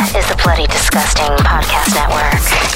is the Bloody Disgusting Podcast Network.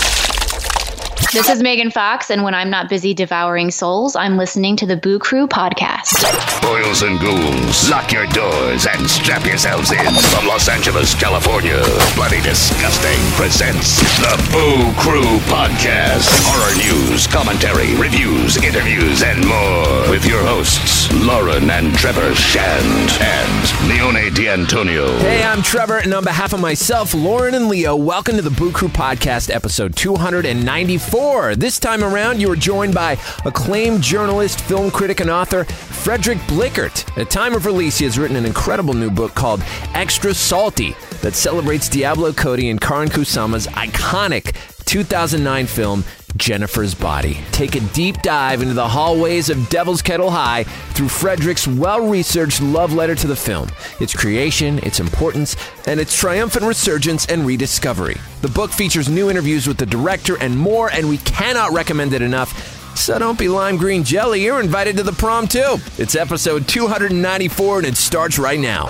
This is Megan Fox, and when I'm not busy devouring souls, I'm listening to the Boo Crew podcast. Boils and ghouls, lock your doors and strap yourselves in. From Los Angeles, California, Bloody Disgusting presents the Boo Crew podcast. Horror news, commentary, reviews, interviews, and more. With your hosts, Lauren and Trevor Shand and Leone D'Antonio. Hey, I'm Trevor, and on behalf of myself, Lauren, and Leo, welcome to the Boo Crew Podcast, episode 294. This time around, you are joined by acclaimed journalist, film critic, and author Frederick Blichert. At time of release, he has written an incredible new book called Extra Salty that celebrates Diablo Cody and Karyn Kusama's iconic 2009 film Jennifer's Body. Take a deep dive into the hallways of Devil's Kettle High through Frederick's well researched love letter to the film, its creation, its importance, and its triumphant resurgence and rediscovery. The book features new interviews with the director and more, and we cannot recommend it enough. So don't be lime green jelly. You're invited to the prom too. It's episode 294 and it starts right now.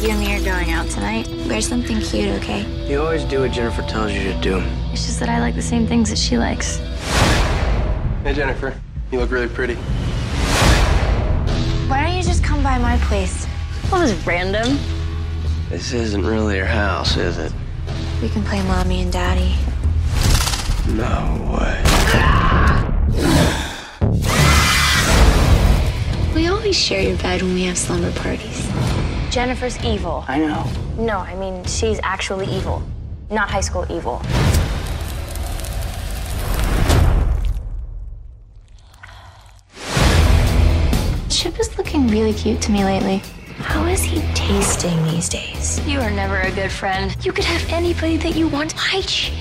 You and me are going out tonight. Wear something cute, okay? You always do what Jennifer tells you to do. It's just that I like the same things that she likes. Hey, Jennifer. You look really pretty. Why don't you just come by my place? Well, this is random. This isn't really your house, is it? We can play mommy and daddy. No way. We always share your bed when we have slumber parties. Jennifer's evil. I know. No, I mean, she's actually evil, not high school evil. Really cute to me lately. How is he tasting these days? You are never a good friend. You could have anybody that you want. Why Chip?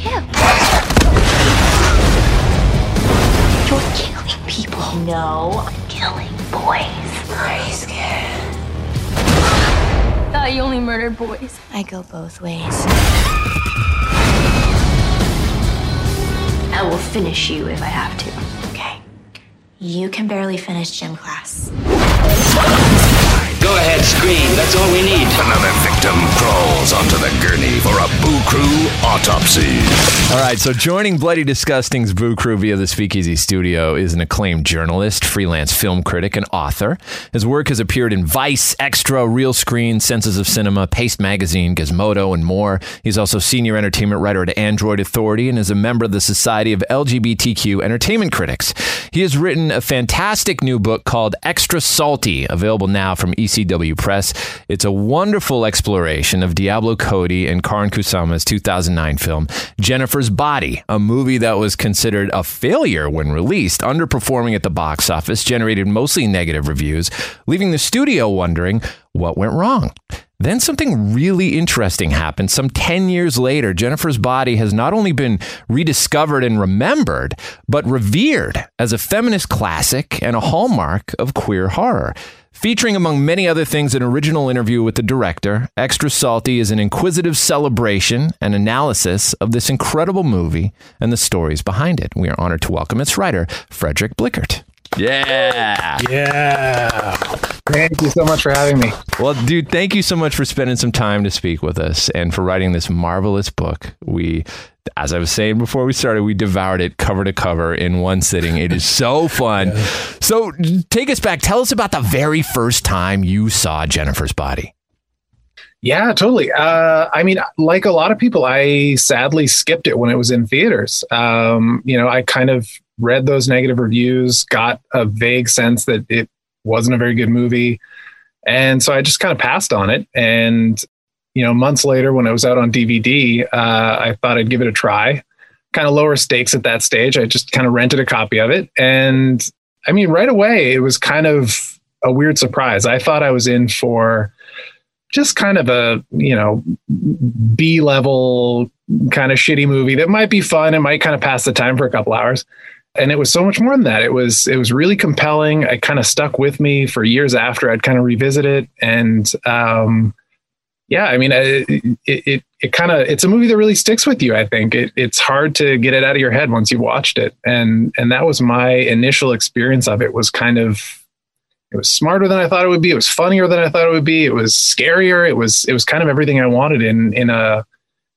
You're killing people. No, I'm killing boys. Are you scared? Thought you only murdered boys. I go both ways. I will finish you if I have to. Okay. You can barely finish gym class. Go ahead, scream. That's all we need. Another victim crawls onto the gurney for a Boo Crew autopsy. All right, so joining Bloody Disgusting's Boo Crew via the Speakeasy Studio is an acclaimed journalist, freelance film critic, and author. His work has appeared in Vice, Extra, Real Screen, Senses of Cinema, Paste Magazine, Gizmodo, and more. He's also senior entertainment writer at Android Authority and is a member of the Society of LGBTQ Entertainment Critics. He has written a fantastic new book called Extra Salty, available now from ECW Press. It's a wonderful exploration of Diablo Cody and Karyn Kusama's 2009 film, Jennifer's Body, a movie that was considered a failure when released, underperforming at the box office, generated mostly negative reviews, leaving the studio wondering what went wrong. Then something really interesting happened. Some 10 years later, Jennifer's body has not only been rediscovered and remembered, but revered as a feminist classic and a hallmark of queer horror. Featuring, among many other things, an original interview with the director, Extra Salty is an inquisitive celebration and analysis of this incredible movie and the stories behind it. We are honored to welcome its writer, Frederick Blichert. Yeah. Yeah. Thank you so much for having me. Well, dude, thank you so much for spending some time to speak with us and for writing this marvelous book. We, as I was saying before we started, we devoured it cover to cover in one sitting. It is so fun. So, take us back. Tell us about the very first time you saw Jennifer's body. Yeah, totally. Uh, I mean, like a lot of people, I sadly skipped it when it was in theaters. Um, you know, I kind of read those negative reviews, got a vague sense that it wasn't a very good movie. And so I just kind of passed on it. And, you know, months later, when it was out on DVD, uh, I thought I'd give it a try. Kind of lower stakes at that stage. I just kind of rented a copy of it. And I mean, right away, it was kind of a weird surprise. I thought I was in for just kind of a, you know, B level kind of shitty movie that might be fun. It might kind of pass the time for a couple hours and it was so much more than that. It was it was really compelling. It kind of stuck with me for years after I'd kind of revisit it, and um, yeah, I mean, it it, it kind of it's a movie that really sticks with you. I think it, it's hard to get it out of your head once you've watched it, and and that was my initial experience of it. Was kind of it was smarter than I thought it would be. It was funnier than I thought it would be. It was scarier. It was it was kind of everything I wanted in in a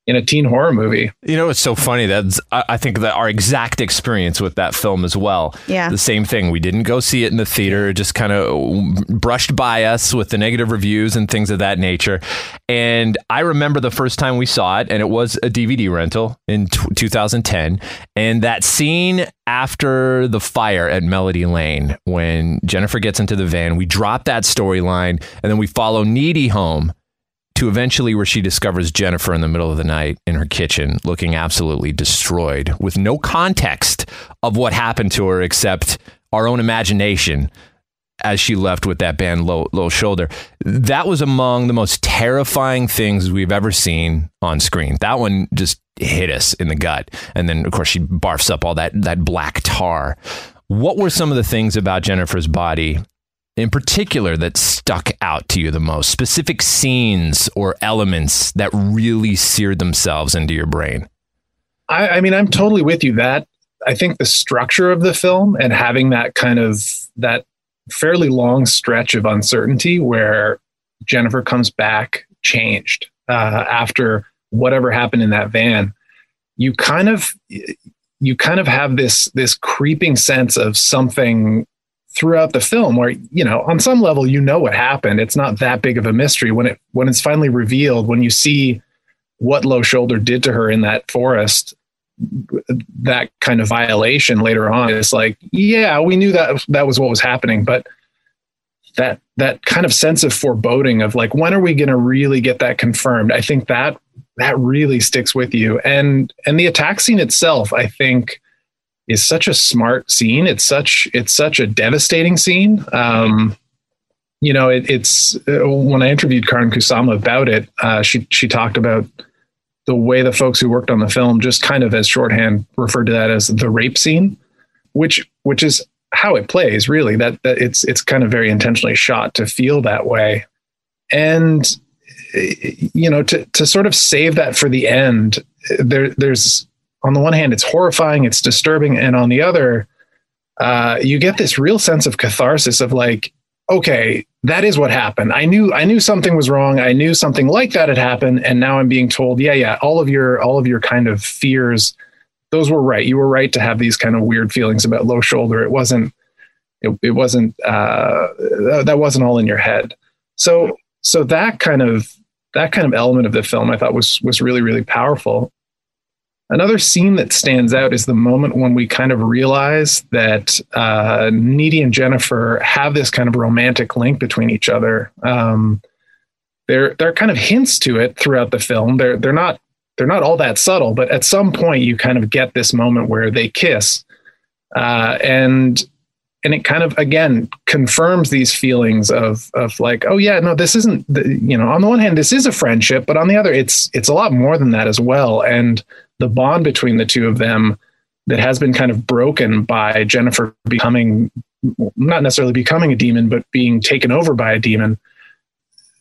in a teen horror movie. You know, it's so funny. that I think that our exact experience with that film as well. Yeah. The same thing. We didn't go see it in the theater. It just kind of brushed by us with the negative reviews and things of that nature. And I remember the first time we saw it, and it was a DVD rental in t- 2010. And that scene after the fire at Melody Lane, when Jennifer gets into the van, we drop that storyline, and then we follow Needy home to eventually where she discovers Jennifer in the middle of the night in her kitchen looking absolutely destroyed with no context of what happened to her except our own imagination as she left with that band low low shoulder. That was among the most terrifying things we've ever seen on screen. That one just hit us in the gut. And then of course she barfs up all that that black tar. What were some of the things about Jennifer's body in particular that stuck out to you the most? Specific scenes or elements that really seared themselves into your brain? I, I mean, I'm totally with you. That I think the structure of the film and having that kind of that fairly long stretch of uncertainty where Jennifer comes back changed uh, after whatever happened in that van. You kind of you kind of have this this creeping sense of something throughout the film where you know on some level you know what happened. It's not that big of a mystery when it when it's finally revealed when you see what low shoulder did to her in that forest that kind of violation later on is like yeah we knew that that was what was happening but that that kind of sense of foreboding of like when are we going to really get that confirmed? I think that that really sticks with you. And and the attack scene itself i think is such a smart scene. It's such it's such a devastating scene. Um, you know, it, it's uh, when I interviewed Karyn Kusama about it, uh, she she talked about the way the folks who worked on the film just kind of as shorthand referred to that as the rape scene, which which is how it plays really. That that it's it's kind of very intentionally shot to feel that way, and you know to to sort of save that for the end. There there's on the one hand, it's horrifying, it's disturbing, and on the other, uh, you get this real sense of catharsis of like, okay, that is what happened. I knew I knew something was wrong. I knew something like that had happened, and now I'm being told, yeah, yeah, all of your all of your kind of fears, those were right. You were right to have these kind of weird feelings about low shoulder. It wasn't it, it wasn't uh, that wasn't all in your head. So so that kind of that kind of element of the film I thought was was really really powerful. Another scene that stands out is the moment when we kind of realize that uh, Needy and Jennifer have this kind of romantic link between each other. Um, there, there are kind of hints to it throughout the film. They're they're not they're not all that subtle, but at some point you kind of get this moment where they kiss, uh, and and it kind of again confirms these feelings of of like oh yeah no this isn't the, you know on the one hand this is a friendship but on the other it's it's a lot more than that as well and the bond between the two of them that has been kind of broken by Jennifer becoming not necessarily becoming a demon, but being taken over by a demon.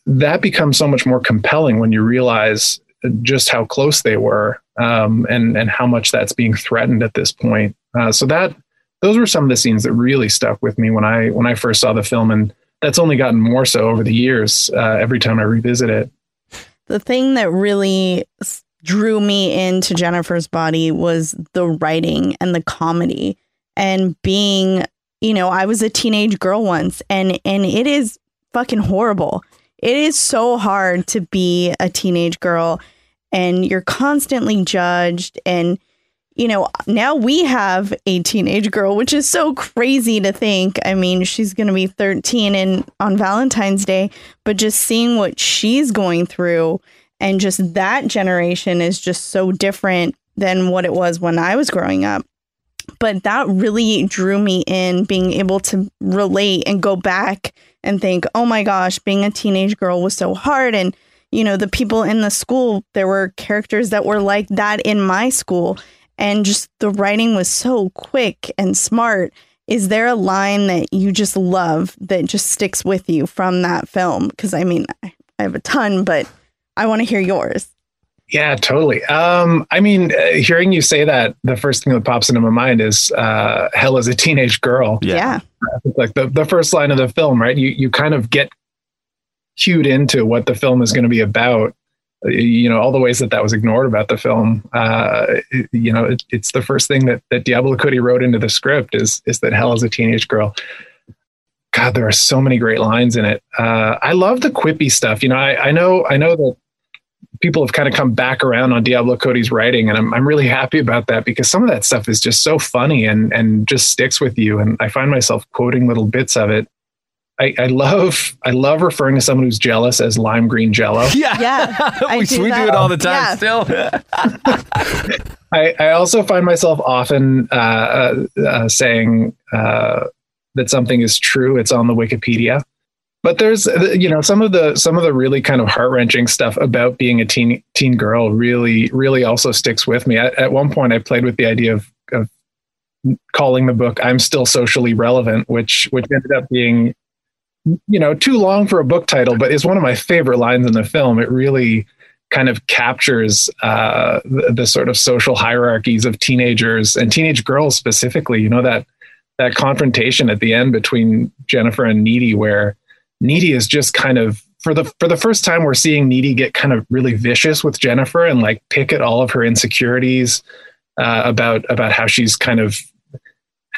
That becomes so much more compelling when you realize just how close they were um, and and how much that's being threatened at this point. Uh, so that those were some of the scenes that really stuck with me when I when I first saw the film, and that's only gotten more so over the years. Uh, every time I revisit it, the thing that really drew me into Jennifer's body was the writing and the comedy and being, you know, I was a teenage girl once and and it is fucking horrible. It is so hard to be a teenage girl and you're constantly judged and you know, now we have a teenage girl, which is so crazy to think. I mean, she's going to be 13 and on Valentine's Day, but just seeing what she's going through and just that generation is just so different than what it was when I was growing up. But that really drew me in being able to relate and go back and think, oh my gosh, being a teenage girl was so hard. And, you know, the people in the school, there were characters that were like that in my school. And just the writing was so quick and smart. Is there a line that you just love that just sticks with you from that film? Because I mean, I have a ton, but I want to hear yours. Yeah, totally. Um, I mean, uh, hearing you say that, the first thing that pops into my mind is uh, "Hell is a teenage girl." Yeah, like the the first line of the film, right? You you kind of get cued into what the film is going to be about, you know all the ways that that was ignored about the film uh, you know it, it's the first thing that that Diablo Cody wrote into the script is is that hell is a teenage girl god there are so many great lines in it uh, i love the quippy stuff you know I, I know i know that people have kind of come back around on Diablo Cody's writing, and I'm I'm really happy about that because some of that stuff is just so funny and and just sticks with you. And I find myself quoting little bits of it. I, I love I love referring to someone who's jealous as lime green jello. Yeah, Yeah, we, do we do it all the time Yeah. still. I, I also find myself often uh, uh, uh, saying uh, that something is true. It's on the Wikipedia. But there's, you know, some of the some of the really kind of heart wrenching stuff about being a teen teen girl really really also sticks with me. At, at one point, I played with the idea of, of calling the book "I'm Still Socially Relevant," which which ended up being, you know, too long for a book title, but it's one of my favorite lines in the film. It really kind of captures uh, the, the sort of social hierarchies of teenagers and teenage girls specifically. You know that that confrontation at the end between Jennifer and Needy, where Needy is just kind of for the for the first time we're seeing Needy get kind of really vicious with Jennifer and like pick at all of her insecurities uh, about about how she's kind of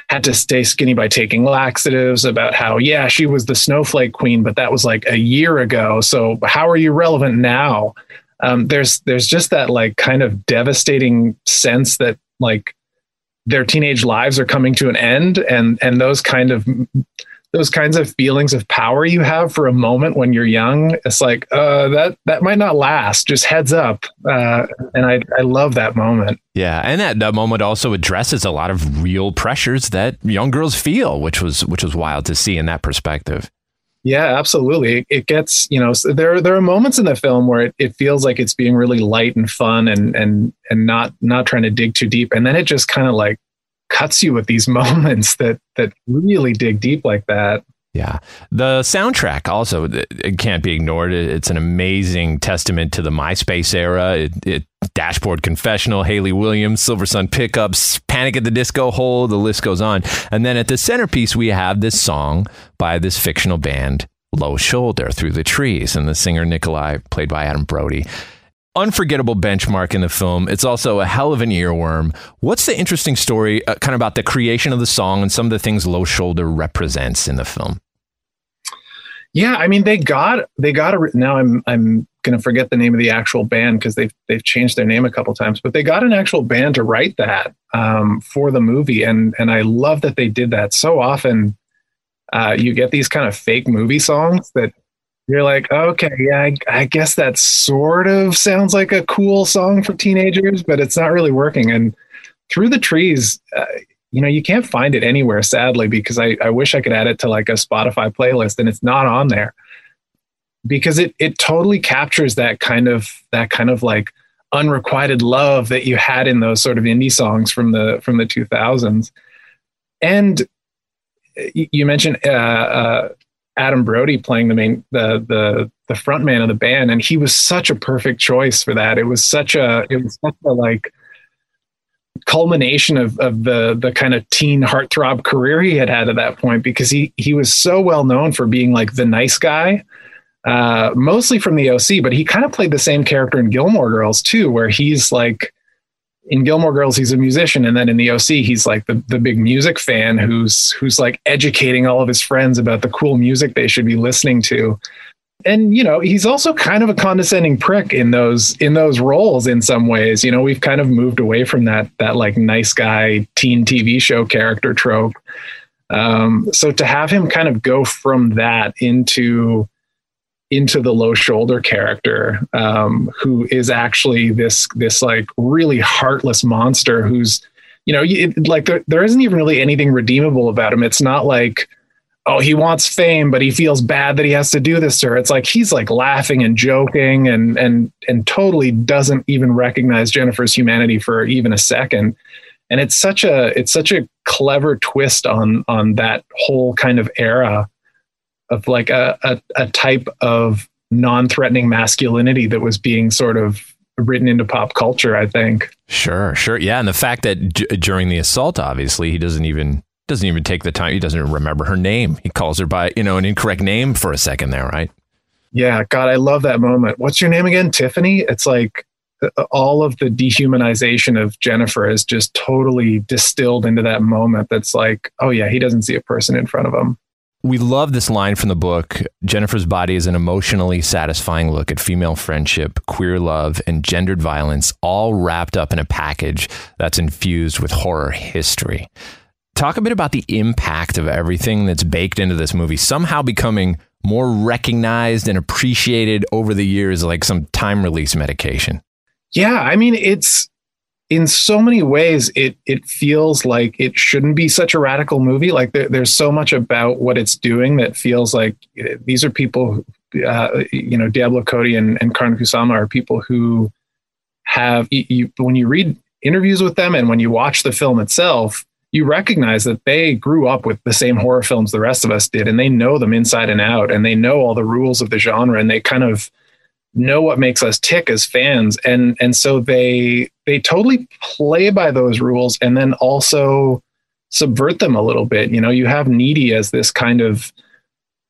had to stay skinny by taking laxatives about how yeah she was the snowflake queen but that was like a year ago. So how are you relevant now? Um, there's there's just that like kind of devastating sense that like their teenage lives are coming to an end and and those kind of those kinds of feelings of power you have for a moment when you're young it's like uh that that might not last just heads up uh and i i love that moment Yeah, and that, that moment also addresses a lot of real pressures that young girls feel, which was which was wild to see in that perspective. Yeah, absolutely. It, it gets, you know, there there are moments in the film where it, it feels like it's being really light and fun and and and not not trying to dig too deep. And then it just kind of like cuts you with these moments that that really dig deep like that. Yeah. The soundtrack also it, can't be ignored. It's an amazing testament to the MySpace era. It, it Dashboard Confessional, Hayley Williams, Silver Sun Pickups, Panic at the Disco Hole, the list goes on. And then at the centerpiece we have this song by this fictional band, Low Shoulder, Through the Trees, and the singer Nikolai, played by Adam Brody. Unforgettable benchmark in the film. It's also a hell of an earworm. What's the interesting story, uh, kind of about the creation of the song and some of the things Low Shoulder represents in the film? Yeah, I mean they got they got a now I'm I'm gonna forget the name of the actual band because they've they've changed their name a couple times, but they got an actual band to write that um, for the movie, and and I love that they did that. So often, uh, you get these kind of fake movie songs that you're like, okay, yeah, I, I guess that sort of sounds like a cool song for teenagers, but it's not really working. And through the trees, uh, you know, you can't find it anywhere, sadly, because I, I wish I could add it to like a Spotify playlist and it's not on there because it, it totally captures that kind of, that kind of like unrequited love that you had in those sort of indie songs from the, from the 2000s. And you you mentioned, uh, uh, Adam Brody playing the main the the the front man of the band, and he was such a perfect choice for that. It was such a it was such a like culmination of of the the kind of teen heartthrob career he had had at that point because he he was so well known for being like the nice guy, uh, mostly from the OC, but he kind of played the same character in Gilmore Girls too, where he's like in Gilmore Girls, he's a musician, and then in the OC, he's like the, the big music fan who's who's like educating all of his friends about the cool music they should be listening to. And you know, he's also kind of a condescending prick in those in those roles in some ways. You know, we've kind of moved away from that that like nice guy teen TV show character trope. Um, so to have him kind of go from that into into the low shoulder character um, who is actually this this like really heartless monster who's you know it, like there, there isn't even really anything redeemable about him. It's not like oh he wants fame but he feels bad that he has to do this her. It's like he's like laughing and joking and and and totally doesn't even recognize jennifer's humanity for even a second. And it's such a it's such a clever twist on on that whole kind of era of like a, a, a type of non-threatening masculinity that was being sort of written into pop culture i think Sure, sure. Yeah, and the fact that d- during the assault, obviously, he doesn't even doesn't even take the time. He doesn't remember her name. He calls her by you know an incorrect name for a second there, right? Yeah, God, I love that moment. What's your name again? Tiffany? It's like uh, all of the dehumanization of Jennifer is just totally distilled into that moment. That's like, oh, yeah, he doesn't see a person in front of him. We love this line from the book. Jennifer's body is an emotionally satisfying look at female friendship, queer love, and gendered violence, all wrapped up in a package that's infused with horror history. Talk a bit about the impact of everything that's baked into this movie, somehow becoming more recognized and appreciated over the years, like some time release medication. Yeah, I mean, it's in so many ways it it feels like it shouldn't be such a radical movie. Like there, there's so much about what it's doing that feels like eh, these are people uh, you know diablo cody and, and karyn kusama are people who have you, when you read interviews with them and when you watch the film itself you recognize that they grew up with the same horror films the rest of us did and they know them inside and out and they know all the rules of the genre and they kind of know what makes us tick as fans and and so they they totally play by those rules and then also subvert them a little bit. You know you have needy as this kind of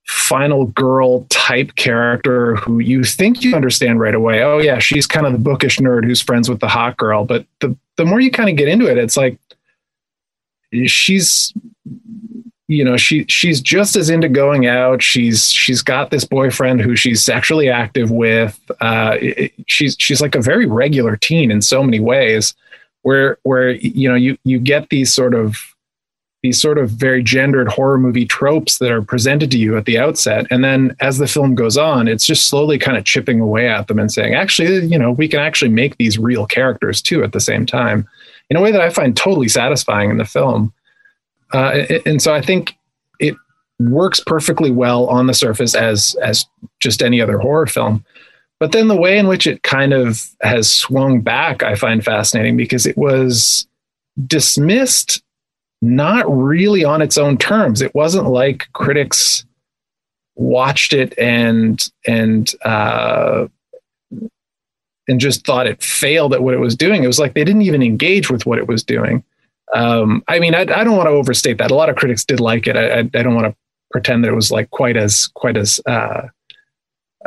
final girl type character who you think you understand right away. Oh yeah she's kind of the bookish nerd who's friends with the hot girl. But the the more you kind of get into it it's like she's you know she she's just as into going out. She's she's got this boyfriend who she's sexually active with. Uh, it, she's she's like a very regular teen in so many ways where where you know you you get these sort of these sort of very gendered horror movie tropes that are presented to you at the outset. And then as the film goes on it's just slowly kind of chipping away at them and saying actually you know we can actually make these real characters too at the same time in a way that i find totally satisfying in the film uh, and so I think it works perfectly well on the surface as as just any other horror film. But then the way in which it kind of has swung back, I find fascinating because it was dismissed not really on its own terms. It wasn't like critics watched it and and uh, and just thought it failed at what it was doing. It was like they didn't even engage with what it was doing. Um, I mean, I, I don't want to overstate that. A lot of critics did like it. I, I, I don't want to pretend that it was like quite as quite as uh,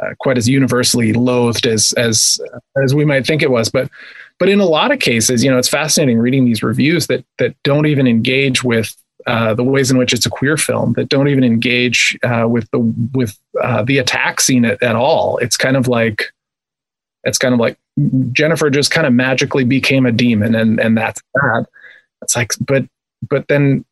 uh, quite as universally loathed as as as we might think it was. But but in a lot of cases, you know, it's fascinating reading these reviews that that don't even engage with uh, the ways in which it's a queer film, that don't even engage uh, with the with uh, the attack scene at, at all. It's kind of like it's kind of like Jennifer just kind of magically became a demon, and and that's that. It's like, but but then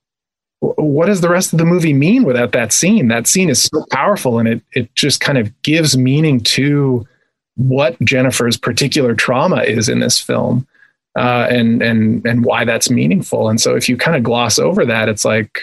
what does the rest of the movie mean without that scene? That scene is so powerful and it it just kind of gives meaning to what Jennifer's particular trauma is in this film. Uh, and and and why that's meaningful. And so if you kind of gloss over that, it's like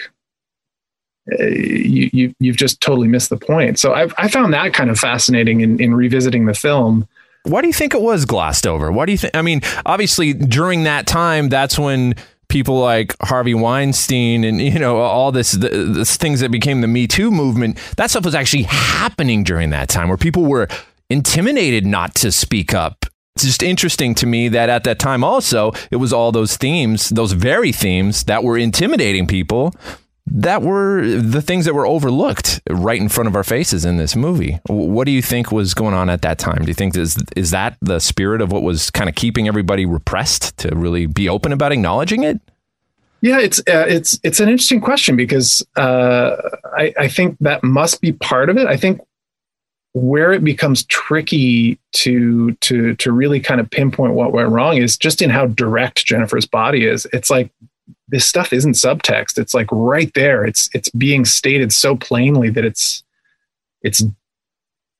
you, you you've just totally missed the point. So I've I found that kind of fascinating in, in revisiting the film. Why do you think it was glossed over? Why do you think? I mean, obviously during that time, that's when people like Harvey Weinstein and you know all this the, this things that became the Me Too movement. That stuff was actually happening during that time where people were intimidated not to speak up. It's just interesting to me that at that time also it was all those themes, those very themes that were intimidating people that were the things that were overlooked right in front of our faces in this movie. What do you think was going on at that time? Do you think is is that the spirit of what was kind of keeping everybody repressed to really be open about acknowledging it? Yeah, it's uh, it's it's an interesting question because uh, I, I think that must be part of it. I think where it becomes tricky to to to really kind of pinpoint what went wrong is just in how direct Jennifer's body is. It's like this stuff isn't subtext. It's like right there. It's it's being stated so plainly that it's it's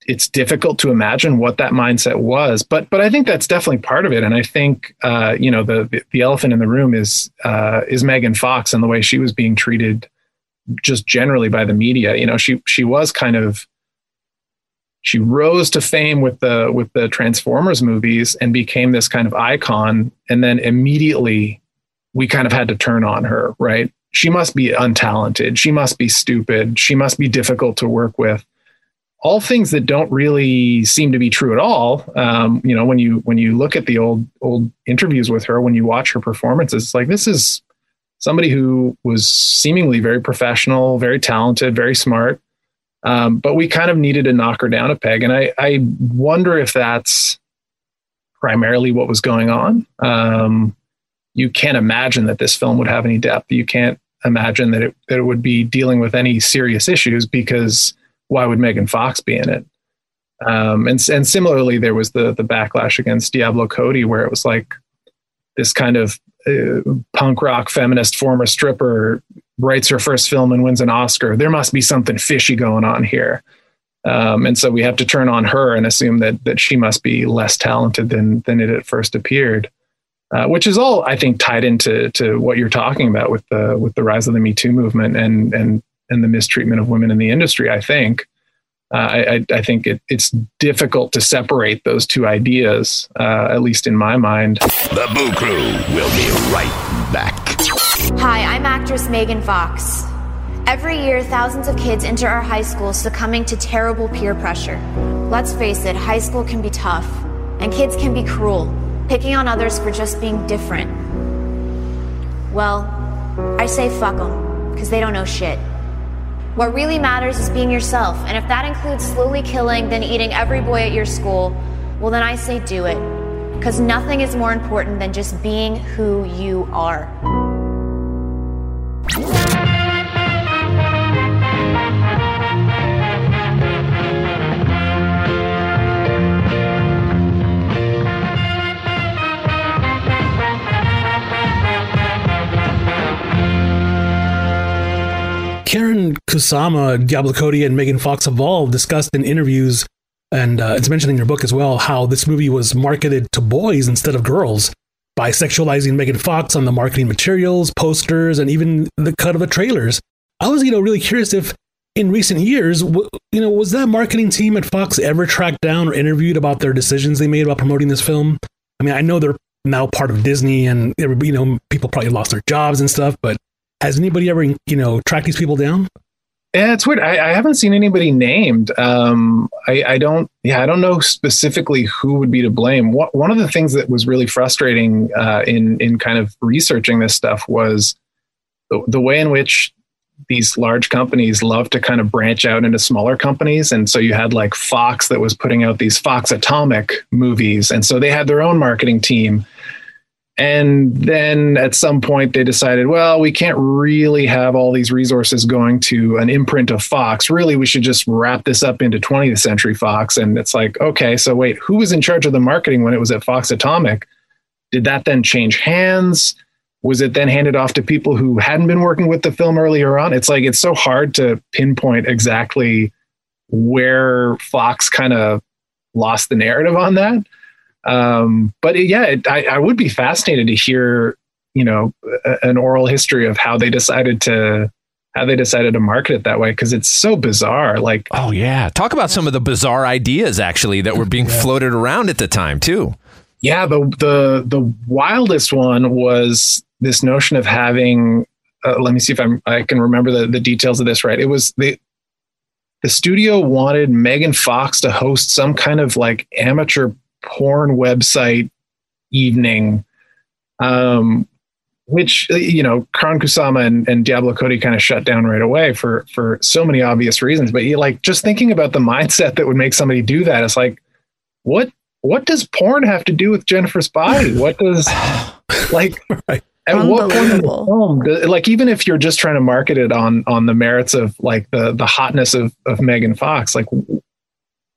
it's difficult to imagine what that mindset was. But but I think that's definitely part of it. And I think uh, you know the the elephant in the room is uh, is Megan Fox and the way she was being treated just generally by the media. You know, she she was kind of she rose to fame with the with the Transformers movies and became this kind of icon and then immediately we kind of had to turn on her, right? She must be untalented. She must be stupid. She must be difficult to work with. All things that don't really seem to be true at all. Um, you know, when you when you look at the old old interviews with her, when you watch her performances, it's like this is somebody who was seemingly very professional, very talented, very smart, Um, but we kind of needed to knock her down a peg. And I, I wonder if that's primarily what was going on. Um, you can't imagine that this film would have any depth. You can't imagine that it, that it would be dealing with any serious issues because why would Megan Fox be in it? Um, and and similarly, there was the the backlash against Diablo Cody, where it was like this kind of uh, punk rock feminist former stripper writes her first film and wins an Oscar. There must be something fishy going on here. Um, and so we have to turn on her and assume that that she must be less talented than than it at first appeared, uh, which is all I think tied into to what you're talking about with the with the rise of the Me Too movement and and and the mistreatment of women in the industry. I think uh, I, I, think it, it's difficult to separate those two ideas, uh, at least in my mind. The Boo Crew will be right back. Hi, I'm actress Megan Fox. Every year, thousands of kids enter our high school succumbing to terrible peer pressure. Let's face it, high school can be tough, and kids can be cruel, picking on others for just being different. Well, I say fuck them, because they don't know shit. What really matters is being yourself, and if that includes slowly killing, then eating every boy at your school, well, then I say do it. Because nothing is more important than just being who you are. Karyn Kusama, Diablo Cody, and Megan Fox have all discussed in interviews, and uh, it's mentioned in your book as well, how this movie was marketed to boys instead of girls by sexualizing Megan Fox on the marketing materials, posters, and even the cut of the trailers. I was, you know, really curious if in recent years, you know, was that marketing team at Fox ever tracked down or interviewed about their decisions they made about promoting this film? I mean, I know they're now part of Disney, and you know, people probably lost their jobs and stuff, but has anybody ever, you know, tracked these people down? Yeah, it's weird. I, I haven't seen anybody named. Um, I, I, don't. Yeah, I don't know specifically who would be to blame. What, one of the things that was really frustrating uh, in in kind of researching this stuff was the, the way in which these large companies love to kind of branch out into smaller companies. And so you had like Fox that was putting out these Fox Atomic movies, and so they had their own marketing team and then at some point they decided, well, we can't really have all these resources going to an imprint of Fox. Really, we should just wrap this up into 20th Century Fox. And it's like, okay, so wait, who was in charge of the marketing when it was at Fox Atomic? Did that then change hands? Was it then handed off to people who hadn't been working with the film earlier on? It's like, it's so hard to pinpoint exactly where Fox kind of lost the narrative on that. Um, but yeah, it, I, I would be fascinated to hear, you know, a, an oral history of how they decided to how they decided to market it that way because it's so bizarre. Like, oh yeah, talk about some of the bizarre ideas actually that were being yeah. floated around at the time too. Yeah, the the the wildest one was this notion of having. Uh, let me see if I'm I can remember the the details of this right. It was the the studio wanted Megan Fox to host some kind of like amateur porn website evening, um, which you know, Karyn Kusama and, and Diablo Cody kind of shut down right away for for so many obvious reasons. But you like just thinking about the mindset that would make somebody do that. It's like, what what does porn have to do with Jennifer's body? What does like right. at what point in the film, like even if you're just trying to market it on on the merits of like the the hotness of of Megan Fox, like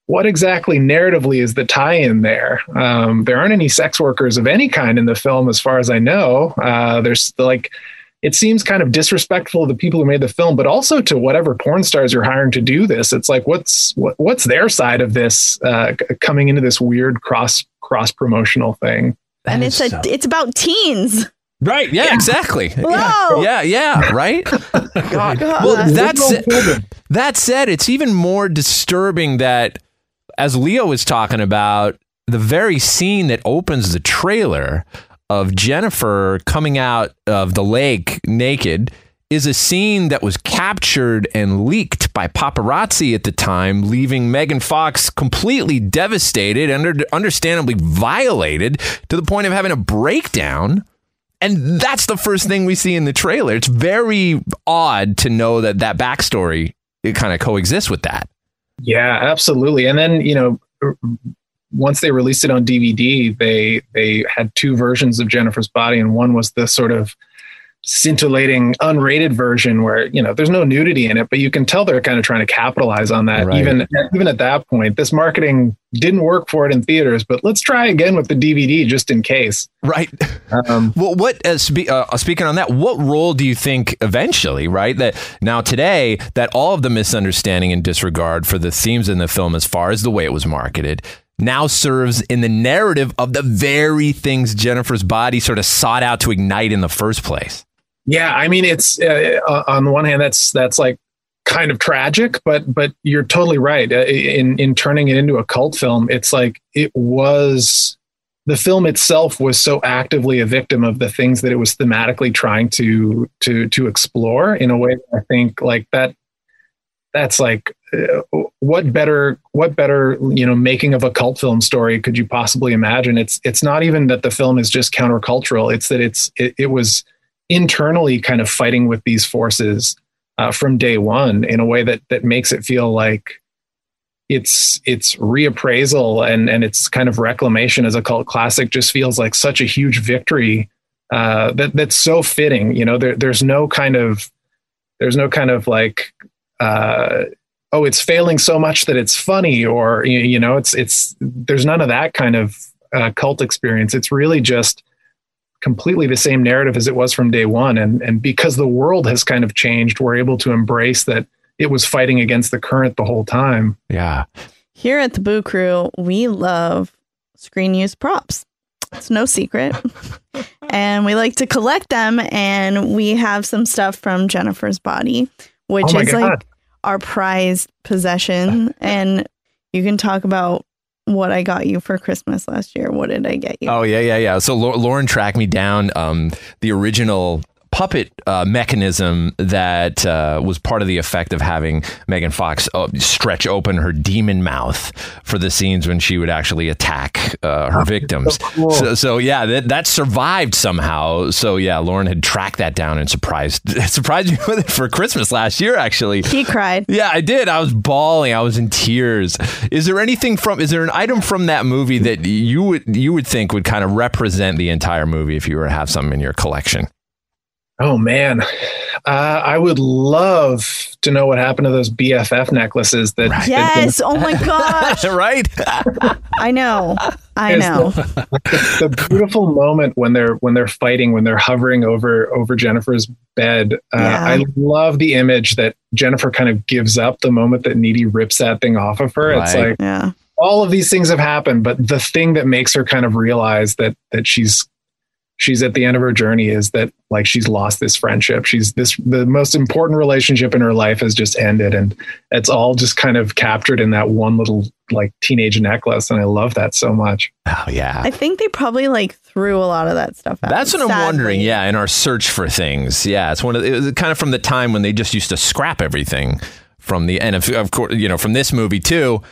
what exactly narratively is the tie-in there? Um, there aren't any sex workers of any kind in the film, as far as I know. Uh, there's like, it seems kind of disrespectful to the people who made the film, but also to whatever porn stars you're hiring to do this. It's like, what's what, what's their side of this uh, coming into this weird cross cross promotional thing? That and it's a so... it's about teens. Right. Yeah, yeah. exactly. Whoa. Yeah. Yeah. Right. God. Well, that's that said, it's even more disturbing that as Leo was talking about, the very scene that opens the trailer of Jennifer coming out of the lake naked is a scene that was captured and leaked by paparazzi at the time, leaving Megan Fox completely devastated and understandably violated to the point of having a breakdown. And that's the first thing we see in the trailer. It's very odd to know that that backstory it kind of coexists with that. Yeah, absolutely. And then, you know, once they released it on DVD, they they had two versions of Jennifer's Body, and one was the sort of scintillating unrated version where you know there's no nudity in it but you can tell they're kind of trying to capitalize on that right. even even at that point this marketing didn't work for it in theaters but let's try again with the dvd just in case right um, well what uh, spe- uh, speaking on that what role do you think eventually right that now today that all of the misunderstanding and disregard for the themes in the film as far as the way it was marketed now serves in the narrative of the very things Jennifer's body sort of sought out to ignite in the first place. Yeah, I mean, it's uh, uh, on the one hand, that's that's like kind of tragic, but but you're totally right. Uh, in in turning it into a cult film, it's like it was the film itself was so actively a victim of the things that it was thematically trying to to to explore in a way I think like that that's like uh, what better what better you know making of a cult film story could you possibly imagine it's it's not even that the film is just countercultural it's that it's it, it was internally kind of fighting with these forces uh, from day one in a way that that makes it feel like it's it's reappraisal and and it's kind of reclamation as a cult classic just feels like such a huge victory uh, that that's so fitting. You know, there, there's no kind of there's no kind of like uh, oh it's failing so much that it's funny or you know it's it's there's none of that kind of uh, cult experience. It's really just completely the same narrative as it was from day one. And, and because the world has kind of changed, we're able to embrace that it was fighting against the current the whole time. Yeah. Here at the Boo Crew, we love screen use props. It's no secret. and we like to collect them. And we have some stuff from Jennifer's body, which oh is God. like our prized possession. and you can talk about what I got you for Christmas last year. What did I get you? Oh yeah, yeah, yeah. So Lauren tracked me down um, the original puppet uh, mechanism that uh, was part of the effect of having Megan Fox uh, stretch open her demon mouth for the scenes when she would actually attack uh, her victims. So, cool. so, so, yeah, that, that survived somehow. So yeah, Lauren had tracked that down and surprised surprised me with it for Christmas last year. Actually, he cried. Yeah, I did. I was bawling. I was in tears. Is there anything from? Is there an item from that movie that you would you would think would kind of represent the entire movie if you were to have something in your collection? Oh man, uh, I would love to know what happened to those BFF necklaces. That right. yes, oh my gosh, right? I know, I know. The, the, beautiful moment when they're when they're fighting, when they're hovering over over Jennifer's bed. Uh, yeah. I love the image that Jennifer kind of gives up the moment that Needy rips that thing off of her. Right. It's like yeah. all of these things have happened, but the thing that makes her kind of realize that that she's she's at the end of her journey is that like she's lost this friendship. She's this the most important relationship in her life has just ended and it's all just kind of captured in that one little like teenage necklace and i love that so much. Oh yeah. I think they probably like threw a lot of that stuff out that's what sadly. i'm wondering yeah in our search for things. Yeah it's one of the, it was kind of from the time when they just used to scrap everything from the end of, of course you know from this movie too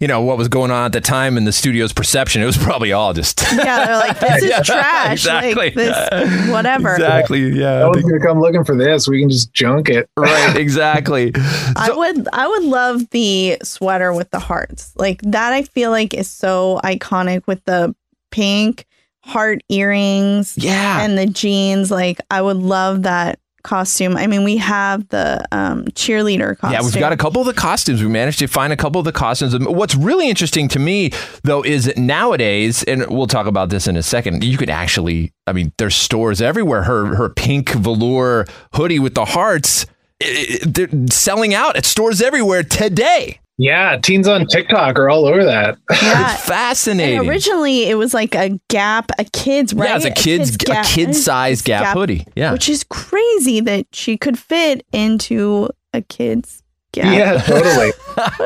you know what was going on at the time in the studio's perception. It was probably all just yeah. They're like, this is yeah, trash. Exactly. Like, this, whatever. Exactly. Yeah. No one's gonna come looking for this. We can just junk it. Right. Exactly. so, I would. I would love the sweater with the hearts. Like that. I feel like is so iconic with the pink heart earrings. Yeah. And the jeans. Like I would love that costume. I mean, we have the um, cheerleader costume. Yeah, we've got a couple of the costumes. We managed to find a couple of the costumes. What's really interesting to me, though, is that nowadays, and we'll talk about this in a second, you could actually, I mean, there's stores everywhere. Her her pink velour hoodie with the hearts, it, they're selling out at stores everywhere today. Yeah, teens on TikTok are all over that. Yeah. it's fascinating. And originally, it was like a Gap, a kid's right. Yeah, it's a kid's, a kid's, a kid size Gap, Gap hoodie. Yeah, which is crazy that she could fit into a kid's Gap. Yeah, totally.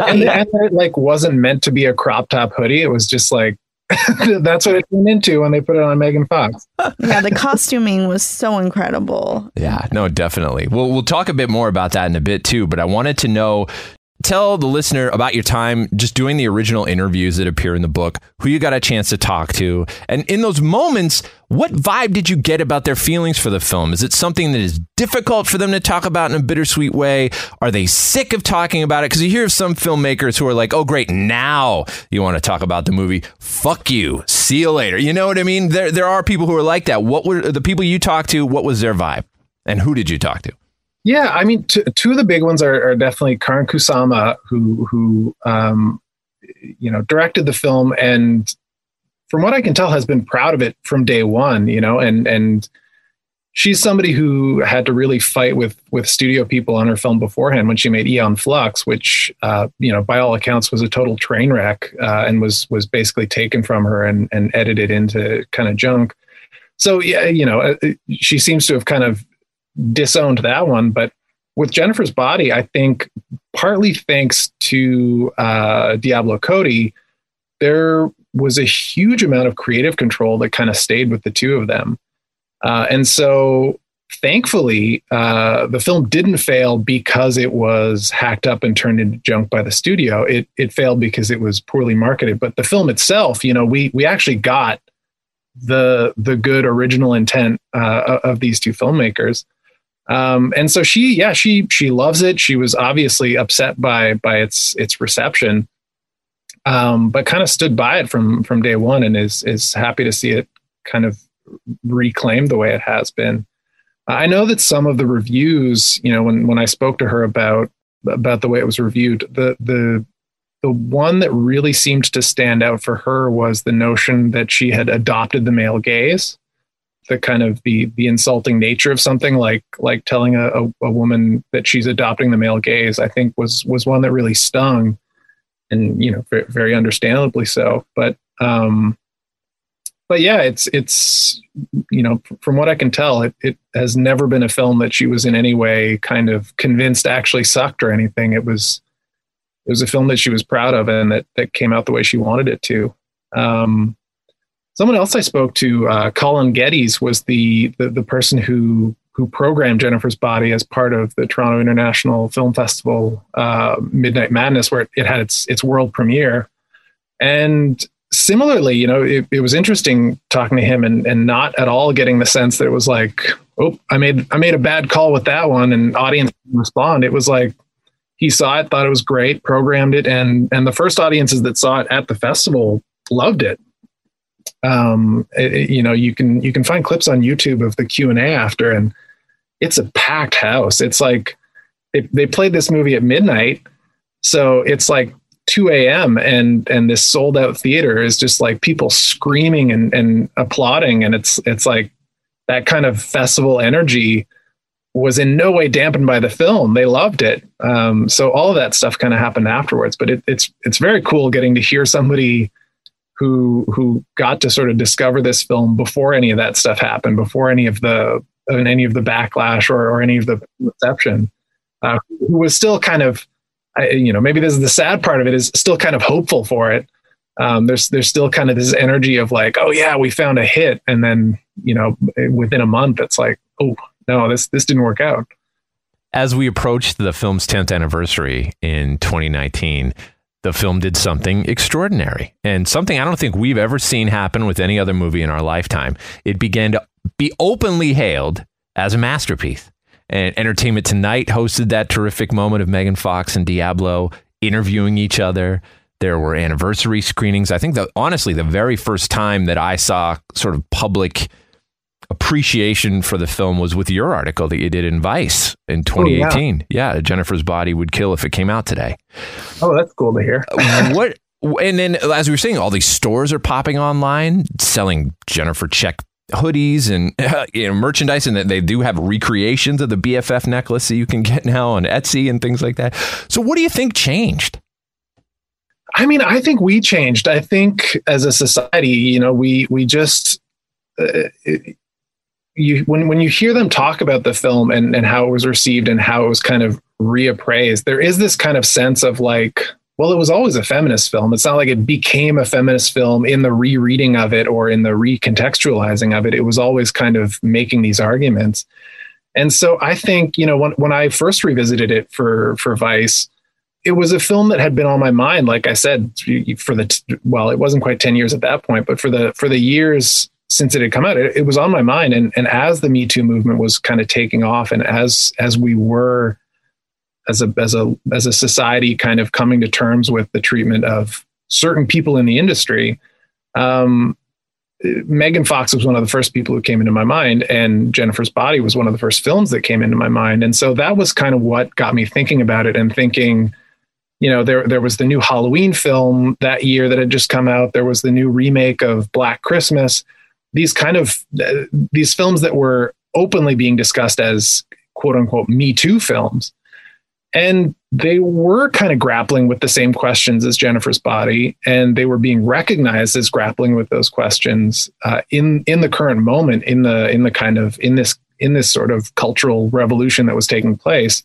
and, and it like wasn't meant to be a crop top hoodie. It was just like that's what it turned into when they put it on Megan Fox. yeah, the costuming was so incredible. Yeah, no, definitely. Well, we'll talk a bit more about that in a bit too. But I wanted to know tell the listener about your time just doing the original interviews that appear in the book, who you got a chance to talk to, and in those moments, what vibe did you get about their feelings for the film? Is it something that is difficult for them to talk about in a bittersweet way? Are they sick of talking about it? Because you hear of some filmmakers who are like, oh, great, now you want to talk about the movie. Fuck you. See you later. You know what I mean? There, there are people who are like that. What were the people you talked to? What was their vibe? And who did you talk to? Yeah, I mean, t- two of the big ones are, are, definitely Karyn Kusama, who who um, you know directed the film, and from what I can tell, has been proud of it from day one. You know, and and she's somebody who had to really fight with with studio people on her film beforehand when she made Aeon Flux, which uh, you know by all accounts was a total train wreck uh, and was was basically taken from her and and edited into kind of junk. So yeah, you know, uh, she seems to have kind of disowned that one. But with Jennifer's Body, I think partly thanks to uh, Diablo Cody, there was a huge amount of creative control that kind of stayed with the two of them. Uh, and so thankfully, uh, the film didn't fail because it was hacked up and turned into junk by the studio. It it failed because it was poorly marketed. But the film itself, you know, we we actually got the the good original intent uh, of these two filmmakers. Um, and so she, yeah, she she loves it. She was obviously upset by by its its reception, um, but kind of stood by it from from day one, and is is happy to see it kind of reclaimed the way it has been. I know that some of the reviews, you know, when when I spoke to her about about the way it was reviewed, the the the one that really seemed to stand out for her was the notion that she had adopted the male gaze the kind of the the insulting nature of something like like telling a, a, a, woman that she's adopting the male gaze i think was was one that really stung and you know very, very understandably so. But um but yeah it's it's you know from what i can tell it, it has never been a film that she was in any way kind of convinced actually sucked or anything. It was it was a film that she was proud of and that that came out the way she wanted it to. Um Someone else I spoke to, uh, Colin Geddes, was the, the, the person who who programmed Jennifer's Body as part of the Toronto International Film Festival uh, Midnight Madness, where it had its its world premiere. And similarly, you know, it, it was interesting talking to him and and not at all getting the sense that it was like, oh, I made I made a bad call with that one, and audience respond. It was like he saw it, thought it was great, programmed it, and and the first audiences that saw it at the festival loved it um, it, you know, you can you can find clips on YouTube of the Q and A after, and it's a packed house. It's like they they played this movie at midnight, so it's like 2 a.m. and and this sold out theater is just like people screaming and and applauding, and it's it's like that kind of festival energy was in no way dampened by the film. They loved it. Um, so all of that stuff kind of happened afterwards. But it, it's it's very cool getting to hear somebody who who got to sort of discover this film before any of that stuff happened, before any of the any of the backlash or, or any of the reception, uh, who was still kind of, you know, maybe this is the sad part of it is still kind of hopeful for it. Um, there's there's still kind of this energy of like, oh yeah, we found a hit, and then you know, within a month, it's like, oh no, this this didn't work out. As we approached the film's 10th anniversary in 2019, the film did something extraordinary and something I don't think we've ever seen happen with any other movie in our lifetime. It began to be openly hailed as a masterpiece. And Entertainment Tonight hosted that terrific moment of Megan Fox and Diablo interviewing each other. There were anniversary screenings. I think that honestly, the very first time that I saw sort of public appreciation for the film was with your article that you did in Vice in 2018. Oh, yeah. yeah, Jennifer's Body would kill if it came out today. Oh, that's cool to hear. what? And then, as we were saying, all these stores are popping online selling Jennifer Check hoodies and you know, merchandise, and they do have recreations of the BFF necklace that you can get now on Etsy and things like that. So, what do you think changed? I mean, I think we changed. I think as a society, you know, we we just uh, you when when you hear them talk about the film and and how it was received and how it was kind of reappraised, there is this kind of sense of like, well, it was always a feminist film. It's not like it became a feminist film in the rereading of it or in the recontextualizing of it. It was always kind of making these arguments. And so I think, you know, when when I first revisited it for for Vice, it was a film that had been on my mind, like I said, for the well, it wasn't quite ten years at that point, but for the for the years since it had come out, it, it was on my mind. And and as the Me Too movement was kind of taking off, and as as we were as a as a as a society kind of coming to terms with the treatment of certain people in the industry, um, Megan Fox was one of the first people who came into my mind, and Jennifer's Body was one of the first films that came into my mind. And so that was kind of what got me thinking about it and thinking, you know, there there was the new Halloween film that year that had just come out. There was the new remake of Black Christmas. These kind of uh, these films that were openly being discussed as quote unquote Me Too films. And they were kind of grappling with the same questions as Jennifer's body, and they were being recognized as grappling with those questions uh, in in the current moment, in the in the kind of in this in this sort of cultural revolution that was taking place.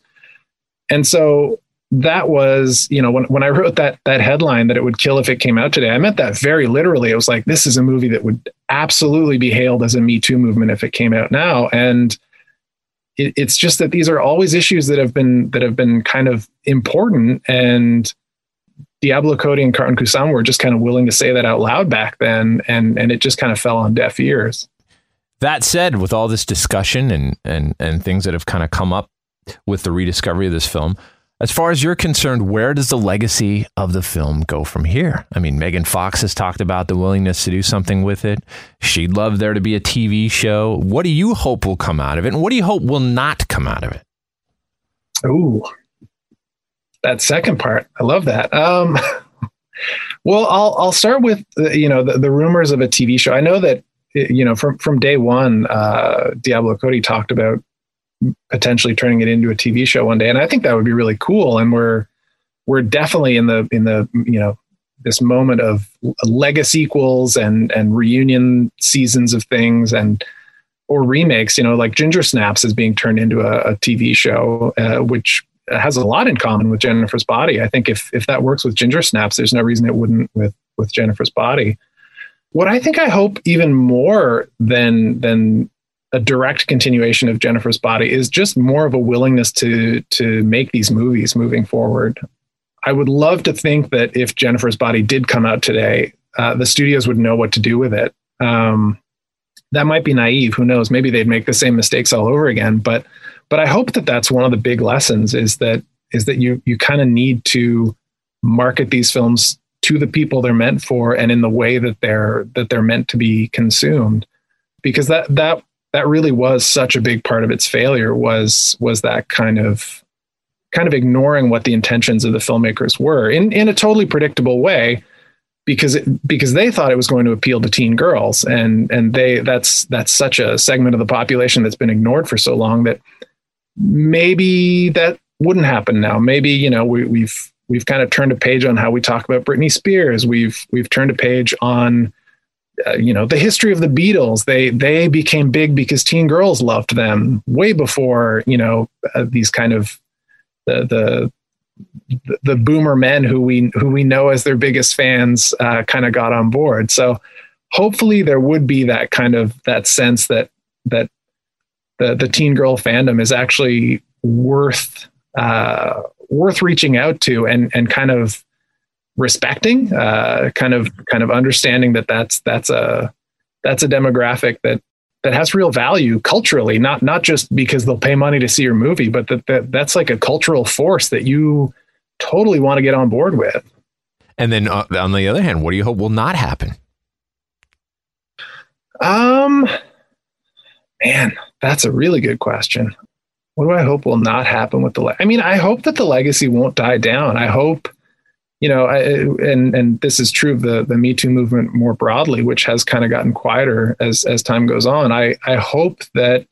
And so that was, you know, when, when I wrote that that headline that it would kill if it came out today, I meant that very literally. It was like this is a movie that would absolutely be hailed as a Me Too movement if it came out now. And it, it's just that these are always issues that have been that have been kind of important and Diablo Cody and Karyn Kusama were just kind of willing to say that out loud back then, and and it just kind of fell on deaf ears. That said, with all this discussion and and and things that have kind of come up with the rediscovery of this film, as far as you're concerned, where does the legacy of the film go from here? I mean, Megan Fox has talked about the willingness to do something with it. She'd love there to be a TV show. What do you hope will come out of it? And what do you hope will not come out of it? Ooh, that second part. I love that. Um, well, I'll, I'll start with, you know, the, the rumors of a TV show. I know that, you know, from, from day one, uh, Diablo Cody talked about potentially turning it into a TV show one day. And I think that would be really cool. And we're we're definitely in the in the you know this moment of lega sequels and and reunion seasons of things and or remakes. You know, like Ginger Snaps is being turned into a, a TV show, uh, which has a lot in common with Jennifer's Body. I think if if that works with Ginger Snaps, there's no reason it wouldn't with with Jennifer's Body. What I think I hope even more than than a direct continuation of Jennifer's Body is just more of a willingness to to make these movies moving forward. I would love to think that if Jennifer's Body did come out today, uh, the studios would know what to do with it. Um, that might be naive. Who knows? Maybe they'd make the same mistakes all over again. But but I hope that that's one of the big lessons is that is that you you kind of need to market these films to the people they're meant for and in the way that they're that they're meant to be consumed because that that that really was such a big part of its failure was was that kind of kind of ignoring what the intentions of the filmmakers were in in a totally predictable way because it, because they thought it was going to appeal to teen girls. And and they that's that's such a segment of the population that's been ignored for so long that maybe that wouldn't happen now. Maybe you know we, we've we've kind of turned a page on how we talk about Britney Spears. We've we've turned a page on uh, you know the history of the Beatles. They they became big because teen girls loved them way before you know uh, these kind of the the the boomer men who we who we know as their biggest fans uh, kind of got on board. So hopefully there would be that kind of that sense that that the the teen girl fandom is actually worth uh, worth reaching out to and and kind of respecting, uh, kind of kind of understanding that that's that's a that's a demographic that that has real value culturally, not not just because they'll pay money to see your movie, but that, that that's like a cultural force that you totally want to get on board with. And then uh, on the other hand, what do you hope will not happen? Um, man, that's a really good question. What do I hope will not happen with the? Le- I mean, I hope that the legacy won't die down. I hope you know, I, and and this is true of the the Me Too movement more broadly, which has kind of gotten quieter as as time goes on. I I hope that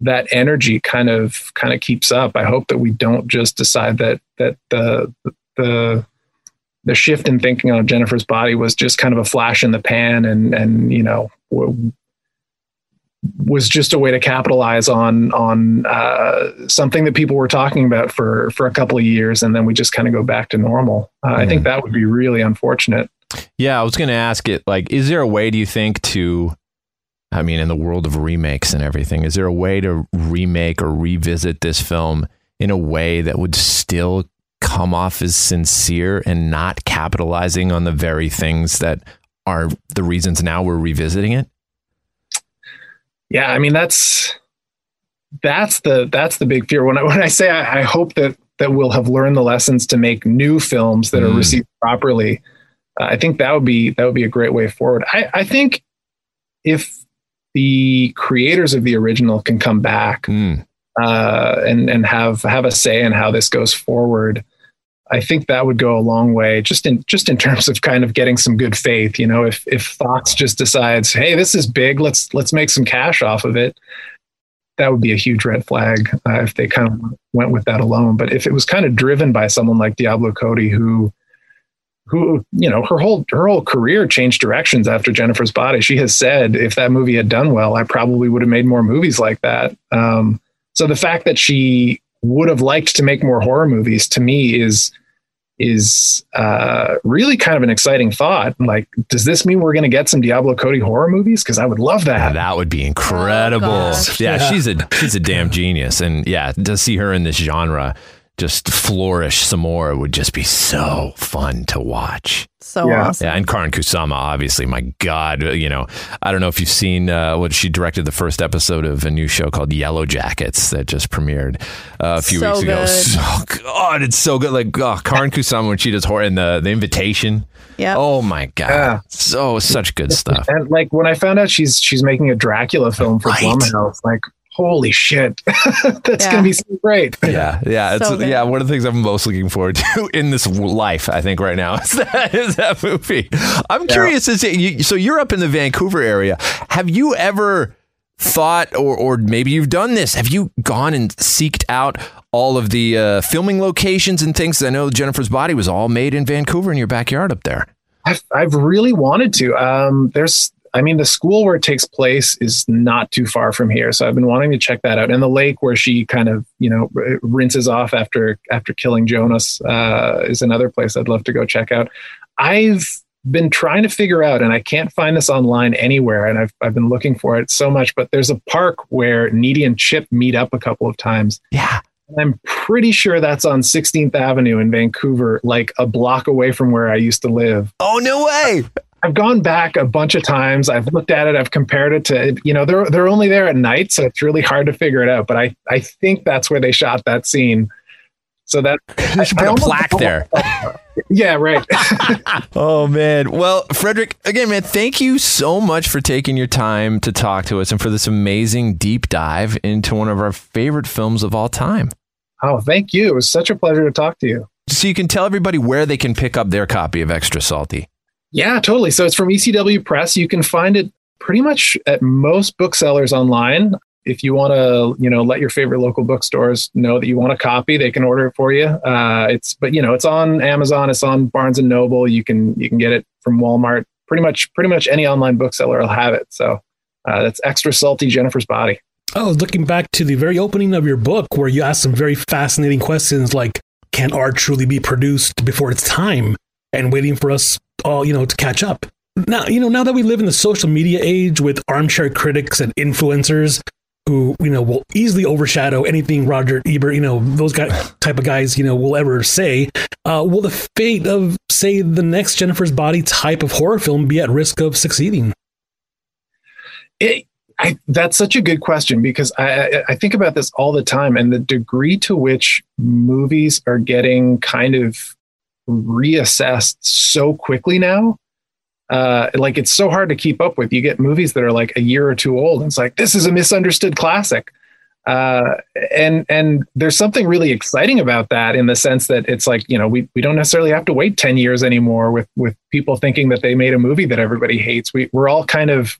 that energy kind of kind of keeps up. I hope that we don't just decide that that the the the shift in thinking on Jennifer's body was just kind of a flash in the pan, and and you know was just a way to capitalize on on uh, something that people were talking about for for a couple of years, and then we just kind of go back to normal. Uh, mm. I think that would be really unfortunate. Yeah, I was going to ask it. Like, is there a way? Do you think to I mean, in the world of remakes and everything, is there a way to remake or revisit this film in a way that would still come off as sincere and not capitalizing on the very things that are the reasons now we're revisiting it? Yeah, I mean that's that's the that's the big fear. When I, when I say I, I hope that that we'll have learned the lessons to make new films that mm. are received properly, uh, I think that would be that would be a great way forward. I, I think if the creators of the original can come back mm. uh, and and have have a say in how this goes forward, I think that would go a long way. Just in just in terms of kind of getting some good faith. You know, if if Fox just decides, hey, this is big, let's let's make some cash off of it. That would be a huge red flag uh, if they kind of went with that alone. But if it was kind of driven by someone like Diablo Cody, who who you know her whole her whole career changed directions after Jennifer's Body. She has said if that movie had done well, I probably would have made more movies like that. Um, so the fact that she would have liked to make more horror movies to me is is uh, really kind of an exciting thought. Like, does this mean we're going to get some Diablo Cody horror movies? Because I would love that. Yeah, that would be incredible. Oh, yeah, yeah, she's a she's a damn genius, and yeah, to see her in this genre just flourish some more It would just be so fun to watch. So yeah. awesome. Yeah, and Karyn Kusama, obviously, my God, you know, I don't know if you've seen uh, what she directed the first episode of a new show called Yellowjackets that just premiered uh, a few so weeks ago. So God, it's so good. Like oh, Karyn Kusama when she does horror and the the invitation. Yeah. Oh my God. Yeah. So such good stuff. And like when I found out she's she's making a Dracula film for right. Blumhouse, like holy shit. That's yeah. gonna be so great. Yeah yeah it's so yeah one of the things i'm most looking forward to in this life i think right now is that is that movie. I'm yeah. curious is it, you, so you're up in the vancouver area. Have you ever thought or or maybe you've done this have you gone and seeked out all of the uh, filming locations and things? I know jennifer's body was all made in vancouver in your backyard up there. I've, I've really wanted to. Um, there's I mean, the school where it takes place is not too far from here, so I've been wanting to check that out. And the lake where she kind of, you know, rinses off after after killing Jonas uh, is another place I'd love to go check out. I've been trying to figure out, and I can't find this online anywhere, and I've I've been looking for it so much. But there's a park where Needy and Chip meet up a couple of times. Yeah. I'm pretty sure that's on 16th Avenue in Vancouver, like a block away from where I used to live. Oh no way! I've gone back a bunch of times. I've looked at it. I've compared it to, you know, they're they're only there at night, so it's really hard to figure it out. But I I think that's where they shot that scene. So that you should put a plaque there. yeah, right. oh man. Well, Frederick, again, man, thank you so much for taking your time to talk to us and for this amazing deep dive into one of our favorite films of all time. Oh, thank you. It was such a pleasure to talk to you. So you can tell everybody where they can pick up their copy of Extra Salty. Yeah, totally. So it's from ECW Press. You can find it pretty much at most booksellers online. If you want to, you know, let your favorite local bookstores know that you want a copy, they can order it for you. Uh, it's, but you know, it's on Amazon, it's on Barnes and Noble. You can you can get it from Walmart. Pretty much, pretty much any online bookseller will have it. So uh, that's extra salty Jennifer's Body. Oh, looking back to the very opening of your book, where you asked some very fascinating questions like, "Can art truly be produced before its time?" And waiting for us all, you know, to catch up. Now, you know, now that we live in the social media age with armchair critics and influencers who, you know, will easily overshadow anything Roger Ebert, you know, those guy type of guys, you know, will ever say, uh, will the fate of, say, the next Jennifer's Body type of horror film be at risk of succeeding? It, I, that's such a good question because I, I think about this all the time and the degree to which movies are getting kind of reassessed so quickly now. Uh, like it's so hard to keep up with. You get movies that are like a year or two old, and it's like this is a misunderstood classic. Uh, and and there's something really exciting about that in the sense that it's like you know we we don't necessarily have to wait ten years anymore with with people thinking that they made a movie that everybody hates. We we're all kind of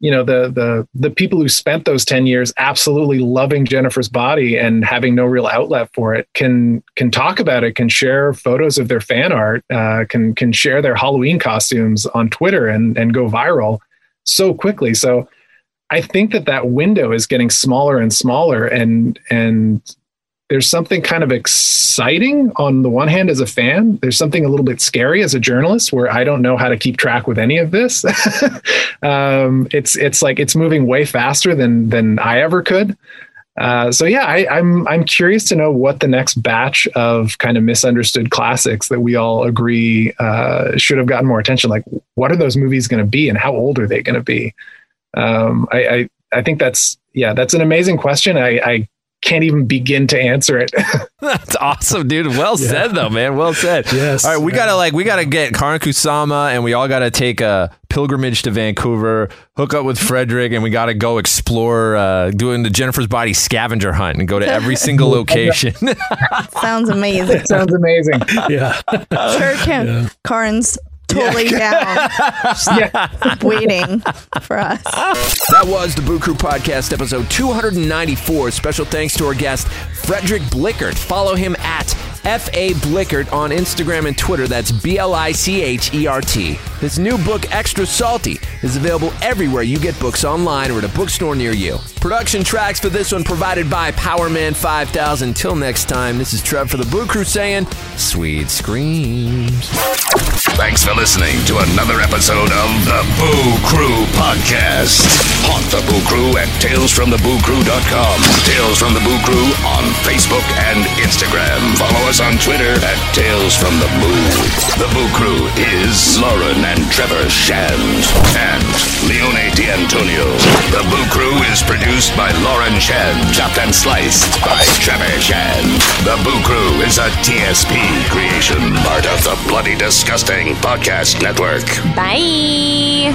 you know the the the people who spent those 10 years absolutely loving Jennifer's body and having no real outlet for it can can talk about it can share photos of their fan art uh, can can share their Halloween costumes on Twitter and and go viral so quickly. So I think that that window is getting smaller and smaller and and there's something kind of exciting on the one hand as a fan. There's something a little bit scary as a journalist where I don't know how to keep track with any of this. um, it's it's like it's moving way faster than than I ever could. Uh, so yeah, I, I'm I'm curious to know what the next batch of kind of misunderstood classics that we all agree uh, should have gotten more attention. Like, what are those movies going to be, and how old are they going to be? Um, I, I I think that's yeah, that's an amazing question. I, I can't even begin to answer it. That's awesome, dude. Well yeah. said, though, man. Well said. Yes. All right, we gotta like we gotta get Karyn Kusama, and we all gotta take a pilgrimage to Vancouver, hook up with Frederick, and we gotta go explore uh, doing the Jennifer's Body scavenger hunt and go to every single location. Sounds amazing. Sounds amazing. Yeah. Sure can. Yeah. Karyn's totally yeah. down. yeah. waiting for us. That was the Boo Crew Podcast, episode 294. Special thanks to our guest, Frederick Blichert. Follow him at F.A. Blichert on Instagram and Twitter. That's B L I C H E R T. His new book, Extra Salty, is available everywhere you get books online or at a bookstore near you. Production tracks for this one provided by Powerman 5000. Till next time, this is Trev for the Boo Crew saying, Sweet screams. Thanks for listening to another episode of the Boo Crew Podcast. Haunt the Boo Crew at talesfromthebooCrew.com. Tales from the Boo Crew on Facebook and Instagram. Follow us on Twitter at Tales from the Boo. The Boo Crew is Lauren and Trevor Shand and Leone D'Antonio. The Boo Crew is produced by Lauren Shand, chopped and sliced by Trevor Shand. The Boo Crew is a TSP creation, part of the Bloody Disgusting Podcast Network. Bye.